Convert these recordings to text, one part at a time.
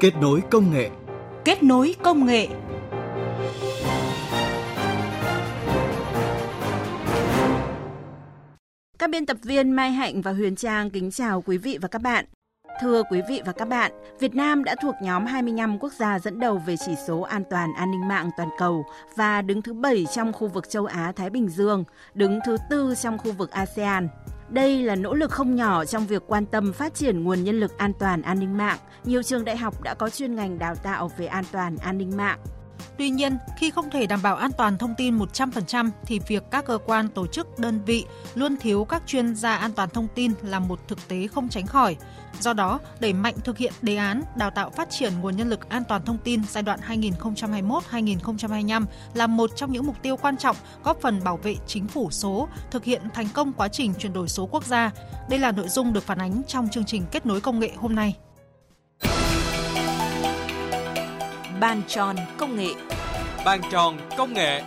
Kết nối công nghệ. Kết nối công nghệ. Các biên tập viên Mai Hạnh và Huyền Trang kính chào quý vị và các bạn. Thưa quý vị và các bạn, Việt Nam đã thuộc nhóm 25 quốc gia dẫn đầu về chỉ số an toàn an ninh mạng toàn cầu và đứng thứ 7 trong khu vực châu Á Thái Bình Dương, đứng thứ tư trong khu vực ASEAN. Đây là nỗ lực không nhỏ trong việc quan tâm phát triển nguồn nhân lực an toàn an ninh mạng. Nhiều trường đại học đã có chuyên ngành đào tạo về an toàn an ninh mạng. Tuy nhiên, khi không thể đảm bảo an toàn thông tin 100% thì việc các cơ quan, tổ chức, đơn vị luôn thiếu các chuyên gia an toàn thông tin là một thực tế không tránh khỏi. Do đó, đẩy mạnh thực hiện đề án đào tạo phát triển nguồn nhân lực an toàn thông tin giai đoạn 2021-2025 là một trong những mục tiêu quan trọng góp phần bảo vệ chính phủ số, thực hiện thành công quá trình chuyển đổi số quốc gia. Đây là nội dung được phản ánh trong chương trình kết nối công nghệ hôm nay. Bàn tròn công nghệ. Bàn tròn công nghệ.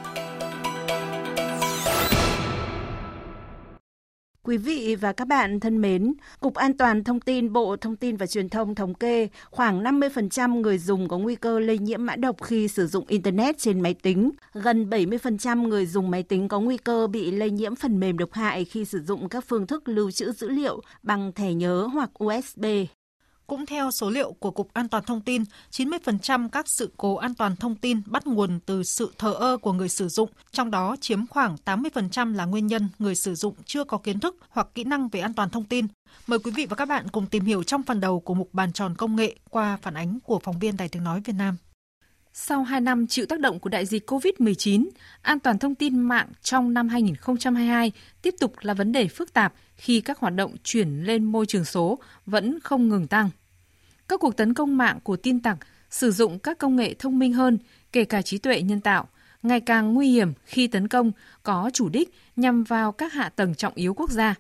Quý vị và các bạn thân mến, Cục An toàn Thông tin Bộ Thông tin và Truyền thông thống kê khoảng 50% người dùng có nguy cơ lây nhiễm mã độc khi sử dụng Internet trên máy tính. Gần 70% người dùng máy tính có nguy cơ bị lây nhiễm phần mềm độc hại khi sử dụng các phương thức lưu trữ dữ liệu bằng thẻ nhớ hoặc USB. Cũng theo số liệu của Cục An toàn Thông tin, 90% các sự cố an toàn thông tin bắt nguồn từ sự thờ ơ của người sử dụng, trong đó chiếm khoảng 80% là nguyên nhân người sử dụng chưa có kiến thức hoặc kỹ năng về an toàn thông tin. Mời quý vị và các bạn cùng tìm hiểu trong phần đầu của mục bàn tròn công nghệ qua phản ánh của phóng viên Đài Tiếng Nói Việt Nam. Sau 2 năm chịu tác động của đại dịch COVID-19, an toàn thông tin mạng trong năm 2022 tiếp tục là vấn đề phức tạp khi các hoạt động chuyển lên môi trường số vẫn không ngừng tăng. Các cuộc tấn công mạng của tin tặc sử dụng các công nghệ thông minh hơn, kể cả trí tuệ nhân tạo, ngày càng nguy hiểm khi tấn công có chủ đích nhằm vào các hạ tầng trọng yếu quốc gia.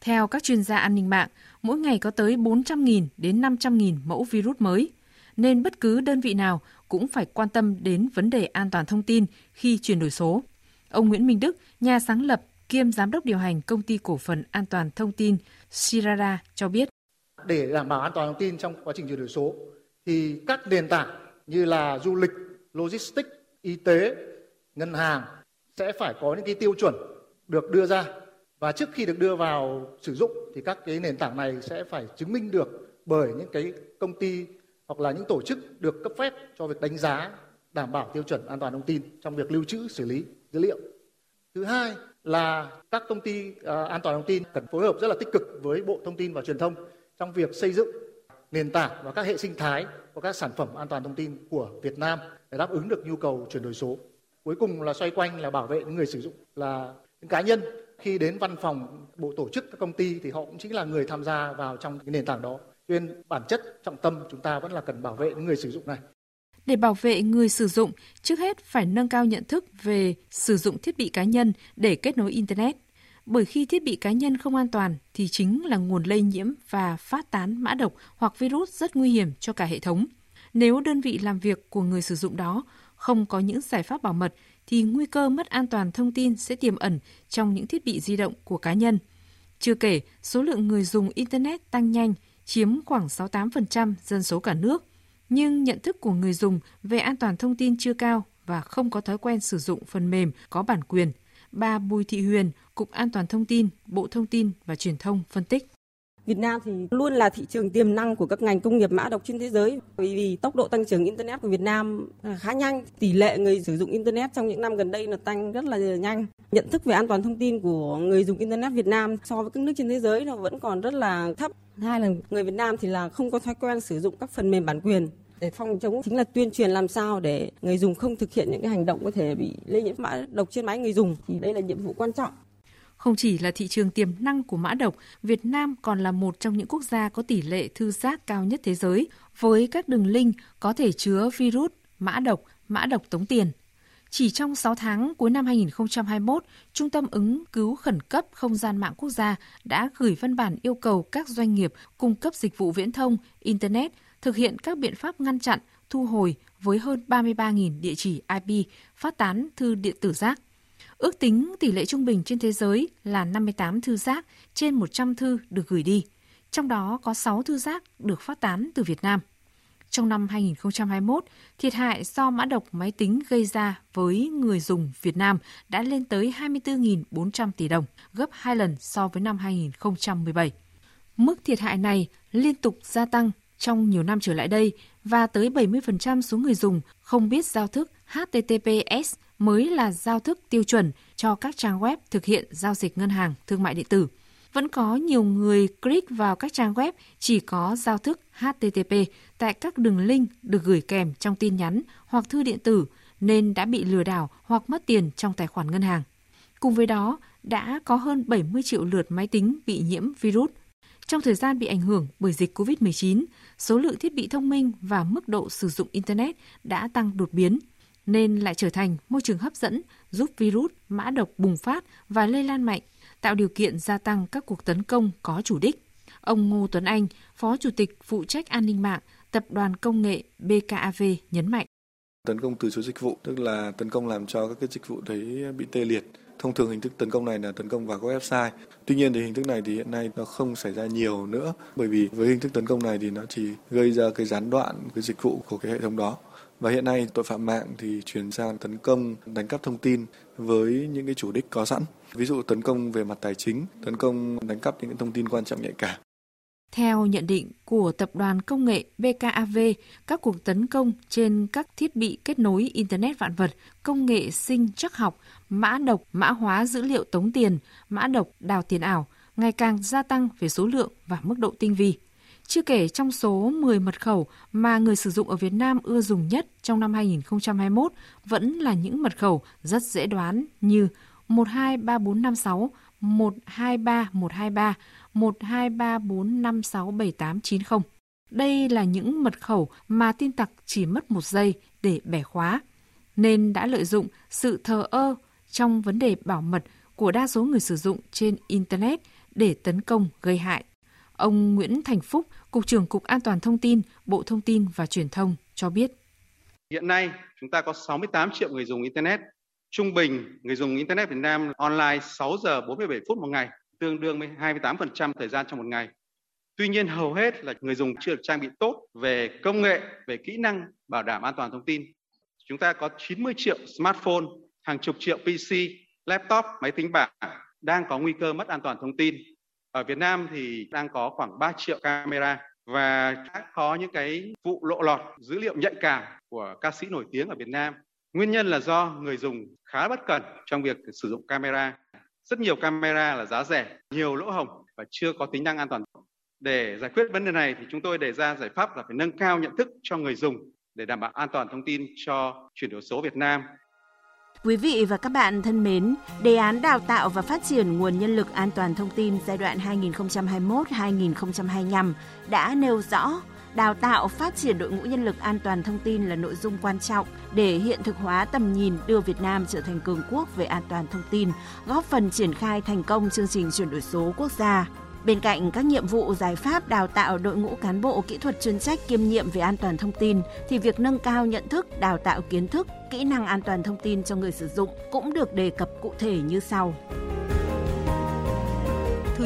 Theo các chuyên gia an ninh mạng, mỗi ngày có tới 400.000 đến 500.000 mẫu virus mới, nên bất cứ đơn vị nào cũng phải quan tâm đến vấn đề an toàn thông tin khi chuyển đổi số. Ông Nguyễn Minh Đức, nhà sáng lập kiêm giám đốc điều hành công ty cổ phần an toàn thông tin Sirara cho biết. Để đảm bảo an toàn thông tin trong quá trình chuyển đổi số thì các nền tảng như là du lịch, logistics, y tế, ngân hàng sẽ phải có những cái tiêu chuẩn được đưa ra và trước khi được đưa vào sử dụng thì các cái nền tảng này sẽ phải chứng minh được bởi những cái công ty hoặc là những tổ chức được cấp phép cho việc đánh giá đảm bảo tiêu chuẩn an toàn thông tin trong việc lưu trữ xử lý dữ liệu. Thứ hai là các công ty uh, an toàn thông tin cần phối hợp rất là tích cực với Bộ Thông tin và Truyền thông trong việc xây dựng nền tảng và các hệ sinh thái của các sản phẩm an toàn thông tin của Việt Nam để đáp ứng được nhu cầu chuyển đổi số. Cuối cùng là xoay quanh là bảo vệ những người sử dụng là những cá nhân khi đến văn phòng bộ tổ chức các công ty thì họ cũng chính là người tham gia vào trong cái nền tảng đó. Cho nên bản chất trọng tâm chúng ta vẫn là cần bảo vệ những người sử dụng này. Để bảo vệ người sử dụng, trước hết phải nâng cao nhận thức về sử dụng thiết bị cá nhân để kết nối Internet. Bởi khi thiết bị cá nhân không an toàn thì chính là nguồn lây nhiễm và phát tán mã độc hoặc virus rất nguy hiểm cho cả hệ thống. Nếu đơn vị làm việc của người sử dụng đó không có những giải pháp bảo mật thì nguy cơ mất an toàn thông tin sẽ tiềm ẩn trong những thiết bị di động của cá nhân. Chưa kể, số lượng người dùng Internet tăng nhanh, chiếm khoảng 68% dân số cả nước nhưng nhận thức của người dùng về an toàn thông tin chưa cao và không có thói quen sử dụng phần mềm có bản quyền. Bà Bùi Thị Huyền, Cục An toàn Thông tin, Bộ Thông tin và Truyền thông phân tích. Việt Nam thì luôn là thị trường tiềm năng của các ngành công nghiệp mã độc trên thế giới bởi vì tốc độ tăng trưởng internet của Việt Nam khá nhanh, tỷ lệ người sử dụng internet trong những năm gần đây là tăng rất là nhanh. Nhận thức về an toàn thông tin của người dùng internet Việt Nam so với các nước trên thế giới nó vẫn còn rất là thấp. Hai là người Việt Nam thì là không có thói quen sử dụng các phần mềm bản quyền để phòng chống chính là tuyên truyền làm sao để người dùng không thực hiện những cái hành động có thể bị lây nhiễm mã độc trên máy người dùng thì đây là nhiệm vụ quan trọng. Không chỉ là thị trường tiềm năng của mã độc, Việt Nam còn là một trong những quốc gia có tỷ lệ thư giác cao nhất thế giới với các đường link có thể chứa virus, mã độc, mã độc tống tiền. Chỉ trong 6 tháng cuối năm 2021, Trung tâm ứng cứu khẩn cấp không gian mạng quốc gia đã gửi văn bản yêu cầu các doanh nghiệp cung cấp dịch vụ viễn thông, Internet thực hiện các biện pháp ngăn chặn, thu hồi với hơn 33.000 địa chỉ IP phát tán thư điện tử rác. Ước tính tỷ lệ trung bình trên thế giới là 58 thư rác trên 100 thư được gửi đi, trong đó có 6 thư rác được phát tán từ Việt Nam. trong năm 2021, thiệt hại do mã độc máy tính gây ra với người dùng Việt Nam đã lên tới 24.400 tỷ đồng, gấp 2 lần so với năm 2017. Mức thiệt hại này liên tục gia tăng trong nhiều năm trở lại đây và tới 70% số người dùng không biết giao thức HTTPS mới là giao thức tiêu chuẩn cho các trang web thực hiện giao dịch ngân hàng thương mại điện tử. Vẫn có nhiều người click vào các trang web chỉ có giao thức HTTP tại các đường link được gửi kèm trong tin nhắn hoặc thư điện tử nên đã bị lừa đảo hoặc mất tiền trong tài khoản ngân hàng. Cùng với đó, đã có hơn 70 triệu lượt máy tính bị nhiễm virus. Trong thời gian bị ảnh hưởng bởi dịch COVID-19, số lượng thiết bị thông minh và mức độ sử dụng Internet đã tăng đột biến, nên lại trở thành môi trường hấp dẫn giúp virus, mã độc bùng phát và lây lan mạnh, tạo điều kiện gia tăng các cuộc tấn công có chủ đích. Ông Ngô Tuấn Anh, Phó Chủ tịch phụ trách an ninh mạng, Tập đoàn Công nghệ BKAV nhấn mạnh. Tấn công từ chối dịch vụ, tức là tấn công làm cho các cái dịch vụ đấy bị tê liệt. Thông thường hình thức tấn công này là tấn công vào các website. Tuy nhiên thì hình thức này thì hiện nay nó không xảy ra nhiều nữa bởi vì với hình thức tấn công này thì nó chỉ gây ra cái gián đoạn cái dịch vụ của cái hệ thống đó. Và hiện nay tội phạm mạng thì chuyển sang tấn công đánh cắp thông tin với những cái chủ đích có sẵn. Ví dụ tấn công về mặt tài chính, tấn công đánh cắp những cái thông tin quan trọng nhạy cảm. Theo nhận định của tập đoàn công nghệ BKAV, các cuộc tấn công trên các thiết bị kết nối Internet vạn vật, công nghệ sinh chắc học, mã độc, mã hóa dữ liệu tống tiền, mã độc đào tiền ảo ngày càng gia tăng về số lượng và mức độ tinh vi. Chưa kể trong số 10 mật khẩu mà người sử dụng ở Việt Nam ưa dùng nhất trong năm 2021 vẫn là những mật khẩu rất dễ đoán như 123456, 123123, 1234567890. Đây là những mật khẩu mà tin tặc chỉ mất một giây để bẻ khóa, nên đã lợi dụng sự thờ ơ trong vấn đề bảo mật của đa số người sử dụng trên Internet để tấn công gây hại. Ông Nguyễn Thành Phúc, Cục trưởng Cục An toàn Thông tin, Bộ Thông tin và Truyền thông cho biết. Hiện nay, chúng ta có 68 triệu người dùng Internet. Trung bình, người dùng Internet Việt Nam online 6 giờ 47 phút một ngày, tương đương với 28% thời gian trong một ngày. Tuy nhiên, hầu hết là người dùng chưa được trang bị tốt về công nghệ, về kỹ năng bảo đảm an toàn thông tin. Chúng ta có 90 triệu smartphone, hàng chục triệu PC, laptop, máy tính bảng đang có nguy cơ mất an toàn thông tin ở Việt Nam thì đang có khoảng 3 triệu camera và đã có những cái vụ lộ lọt dữ liệu nhạy cảm của ca sĩ nổi tiếng ở Việt Nam. Nguyên nhân là do người dùng khá bất cẩn trong việc sử dụng camera. Rất nhiều camera là giá rẻ, nhiều lỗ hổng và chưa có tính năng an toàn. Để giải quyết vấn đề này thì chúng tôi đề ra giải pháp là phải nâng cao nhận thức cho người dùng để đảm bảo an toàn thông tin cho chuyển đổi số Việt Nam Quý vị và các bạn thân mến, đề án đào tạo và phát triển nguồn nhân lực an toàn thông tin giai đoạn 2021-2025 đã nêu rõ đào tạo phát triển đội ngũ nhân lực an toàn thông tin là nội dung quan trọng để hiện thực hóa tầm nhìn đưa Việt Nam trở thành cường quốc về an toàn thông tin, góp phần triển khai thành công chương trình chuyển đổi số quốc gia. Bên cạnh các nhiệm vụ giải pháp đào tạo đội ngũ cán bộ kỹ thuật chuyên trách kiêm nhiệm về an toàn thông tin thì việc nâng cao nhận thức, đào tạo kiến thức, kỹ năng an toàn thông tin cho người sử dụng cũng được đề cập cụ thể như sau.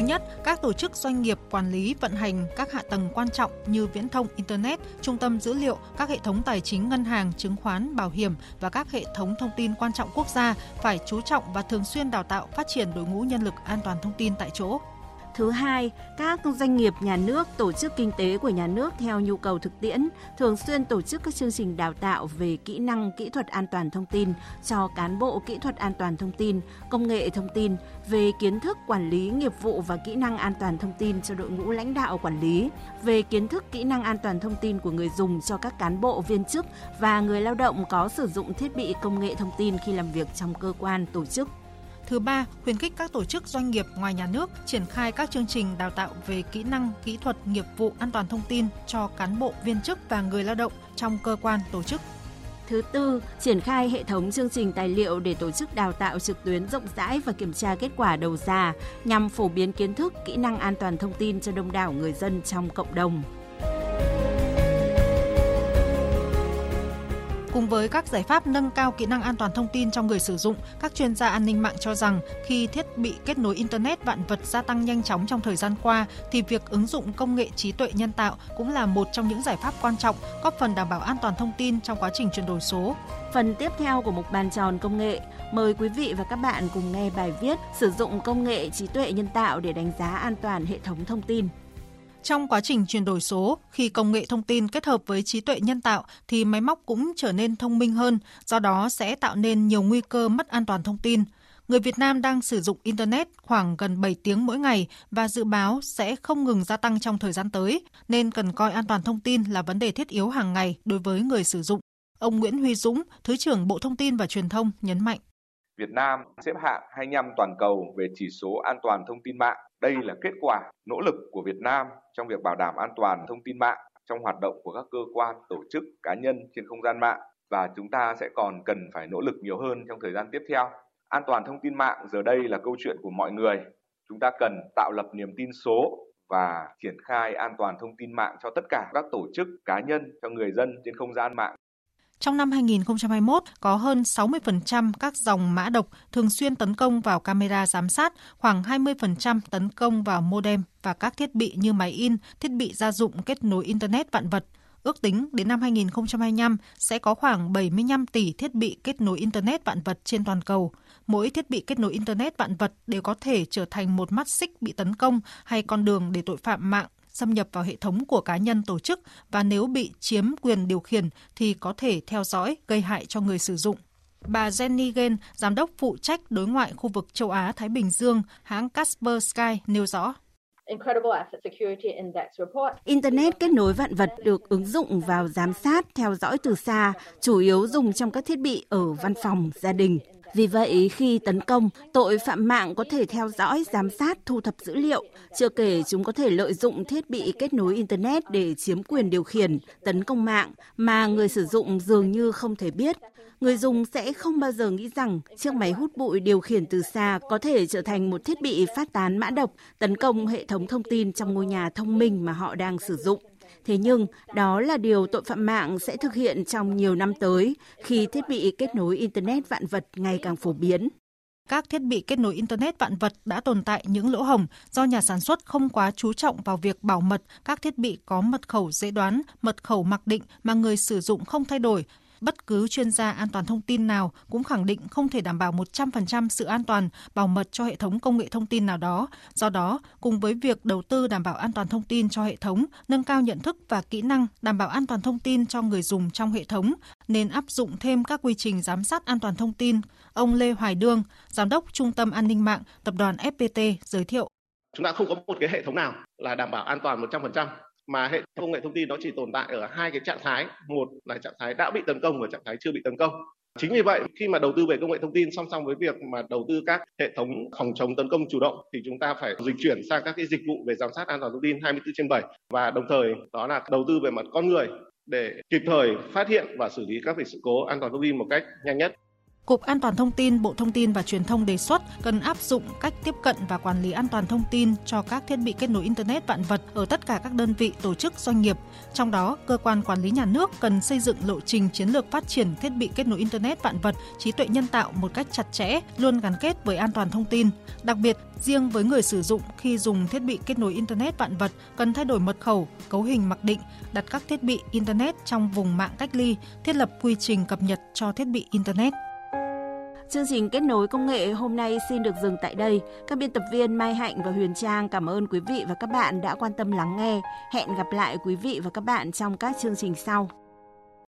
Nhất, các tổ chức doanh nghiệp quản lý vận hành các hạ tầng quan trọng như viễn thông, internet, trung tâm dữ liệu, các hệ thống tài chính ngân hàng, chứng khoán, bảo hiểm và các hệ thống thông tin quan trọng quốc gia phải chú trọng và thường xuyên đào tạo phát triển đội ngũ nhân lực an toàn thông tin tại chỗ. Thứ hai, các doanh nghiệp nhà nước, tổ chức kinh tế của nhà nước theo nhu cầu thực tiễn thường xuyên tổ chức các chương trình đào tạo về kỹ năng kỹ thuật an toàn thông tin cho cán bộ kỹ thuật an toàn thông tin, công nghệ thông tin về kiến thức quản lý nghiệp vụ và kỹ năng an toàn thông tin cho đội ngũ lãnh đạo quản lý, về kiến thức kỹ năng an toàn thông tin của người dùng cho các cán bộ viên chức và người lao động có sử dụng thiết bị công nghệ thông tin khi làm việc trong cơ quan tổ chức. Thứ ba, khuyến khích các tổ chức doanh nghiệp ngoài nhà nước triển khai các chương trình đào tạo về kỹ năng, kỹ thuật, nghiệp vụ an toàn thông tin cho cán bộ, viên chức và người lao động trong cơ quan tổ chức. Thứ tư, triển khai hệ thống chương trình tài liệu để tổ chức đào tạo trực tuyến rộng rãi và kiểm tra kết quả đầu ra nhằm phổ biến kiến thức, kỹ năng an toàn thông tin cho đông đảo người dân trong cộng đồng. Cùng với các giải pháp nâng cao kỹ năng an toàn thông tin cho người sử dụng, các chuyên gia an ninh mạng cho rằng khi thiết bị kết nối internet vạn vật gia tăng nhanh chóng trong thời gian qua thì việc ứng dụng công nghệ trí tuệ nhân tạo cũng là một trong những giải pháp quan trọng góp phần đảm bảo an toàn thông tin trong quá trình chuyển đổi số. Phần tiếp theo của mục bàn tròn công nghệ, mời quý vị và các bạn cùng nghe bài viết sử dụng công nghệ trí tuệ nhân tạo để đánh giá an toàn hệ thống thông tin. Trong quá trình chuyển đổi số, khi công nghệ thông tin kết hợp với trí tuệ nhân tạo thì máy móc cũng trở nên thông minh hơn, do đó sẽ tạo nên nhiều nguy cơ mất an toàn thông tin. Người Việt Nam đang sử dụng Internet khoảng gần 7 tiếng mỗi ngày và dự báo sẽ không ngừng gia tăng trong thời gian tới, nên cần coi an toàn thông tin là vấn đề thiết yếu hàng ngày đối với người sử dụng. Ông Nguyễn Huy Dũng, Thứ trưởng Bộ Thông tin và Truyền thông nhấn mạnh. Việt Nam xếp hạng 25 toàn cầu về chỉ số an toàn thông tin mạng. Đây là kết quả nỗ lực của Việt Nam trong việc bảo đảm an toàn thông tin mạng trong hoạt động của các cơ quan, tổ chức, cá nhân trên không gian mạng và chúng ta sẽ còn cần phải nỗ lực nhiều hơn trong thời gian tiếp theo. An toàn thông tin mạng giờ đây là câu chuyện của mọi người. Chúng ta cần tạo lập niềm tin số và triển khai an toàn thông tin mạng cho tất cả các tổ chức, cá nhân, cho người dân trên không gian mạng. Trong năm 2021, có hơn 60% các dòng mã độc thường xuyên tấn công vào camera giám sát, khoảng 20% tấn công vào modem và các thiết bị như máy in, thiết bị gia dụng kết nối Internet vạn vật. Ước tính đến năm 2025 sẽ có khoảng 75 tỷ thiết bị kết nối Internet vạn vật trên toàn cầu. Mỗi thiết bị kết nối Internet vạn vật đều có thể trở thành một mắt xích bị tấn công hay con đường để tội phạm mạng xâm nhập vào hệ thống của cá nhân tổ chức và nếu bị chiếm quyền điều khiển thì có thể theo dõi gây hại cho người sử dụng. Bà Jenny Gain, giám đốc phụ trách đối ngoại khu vực châu Á Thái Bình Dương, hãng Casper Sky nêu rõ. Internet kết nối vạn vật được ứng dụng vào giám sát, theo dõi từ xa, chủ yếu dùng trong các thiết bị ở văn phòng, gia đình. Vì vậy, khi tấn công, tội phạm mạng có thể theo dõi, giám sát, thu thập dữ liệu. Chưa kể chúng có thể lợi dụng thiết bị kết nối Internet để chiếm quyền điều khiển, tấn công mạng mà người sử dụng dường như không thể biết. Người dùng sẽ không bao giờ nghĩ rằng chiếc máy hút bụi điều khiển từ xa có thể trở thành một thiết bị phát tán mã độc, tấn công hệ thống thông tin trong ngôi nhà thông minh mà họ đang sử dụng. Thế nhưng, đó là điều tội phạm mạng sẽ thực hiện trong nhiều năm tới khi thiết bị kết nối Internet vạn vật ngày càng phổ biến. Các thiết bị kết nối Internet vạn vật đã tồn tại những lỗ hồng do nhà sản xuất không quá chú trọng vào việc bảo mật các thiết bị có mật khẩu dễ đoán, mật khẩu mặc định mà người sử dụng không thay đổi, bất cứ chuyên gia an toàn thông tin nào cũng khẳng định không thể đảm bảo 100% sự an toàn, bảo mật cho hệ thống công nghệ thông tin nào đó. Do đó, cùng với việc đầu tư đảm bảo an toàn thông tin cho hệ thống, nâng cao nhận thức và kỹ năng đảm bảo an toàn thông tin cho người dùng trong hệ thống, nên áp dụng thêm các quy trình giám sát an toàn thông tin. Ông Lê Hoài Đương, Giám đốc Trung tâm An ninh mạng, Tập đoàn FPT giới thiệu. Chúng ta không có một cái hệ thống nào là đảm bảo an toàn 100% mà hệ công nghệ thông tin nó chỉ tồn tại ở hai cái trạng thái. Một là trạng thái đã bị tấn công và trạng thái chưa bị tấn công. Chính vì vậy, khi mà đầu tư về công nghệ thông tin song song với việc mà đầu tư các hệ thống phòng chống tấn công chủ động thì chúng ta phải dịch chuyển sang các cái dịch vụ về giám sát an toàn thông tin 24 trên 7 và đồng thời, đó là đầu tư về mặt con người để kịp thời phát hiện và xử lý các sự cố an toàn thông tin một cách nhanh nhất. Cục An toàn thông tin Bộ Thông tin và Truyền thông đề xuất cần áp dụng cách tiếp cận và quản lý an toàn thông tin cho các thiết bị kết nối internet vạn vật ở tất cả các đơn vị, tổ chức, doanh nghiệp. Trong đó, cơ quan quản lý nhà nước cần xây dựng lộ trình chiến lược phát triển thiết bị kết nối internet vạn vật, trí tuệ nhân tạo một cách chặt chẽ, luôn gắn kết với an toàn thông tin. Đặc biệt, riêng với người sử dụng khi dùng thiết bị kết nối internet vạn vật cần thay đổi mật khẩu, cấu hình mặc định, đặt các thiết bị internet trong vùng mạng cách ly, thiết lập quy trình cập nhật cho thiết bị internet. Chương trình kết nối công nghệ hôm nay xin được dừng tại đây. Các biên tập viên Mai Hạnh và Huyền Trang cảm ơn quý vị và các bạn đã quan tâm lắng nghe. Hẹn gặp lại quý vị và các bạn trong các chương trình sau.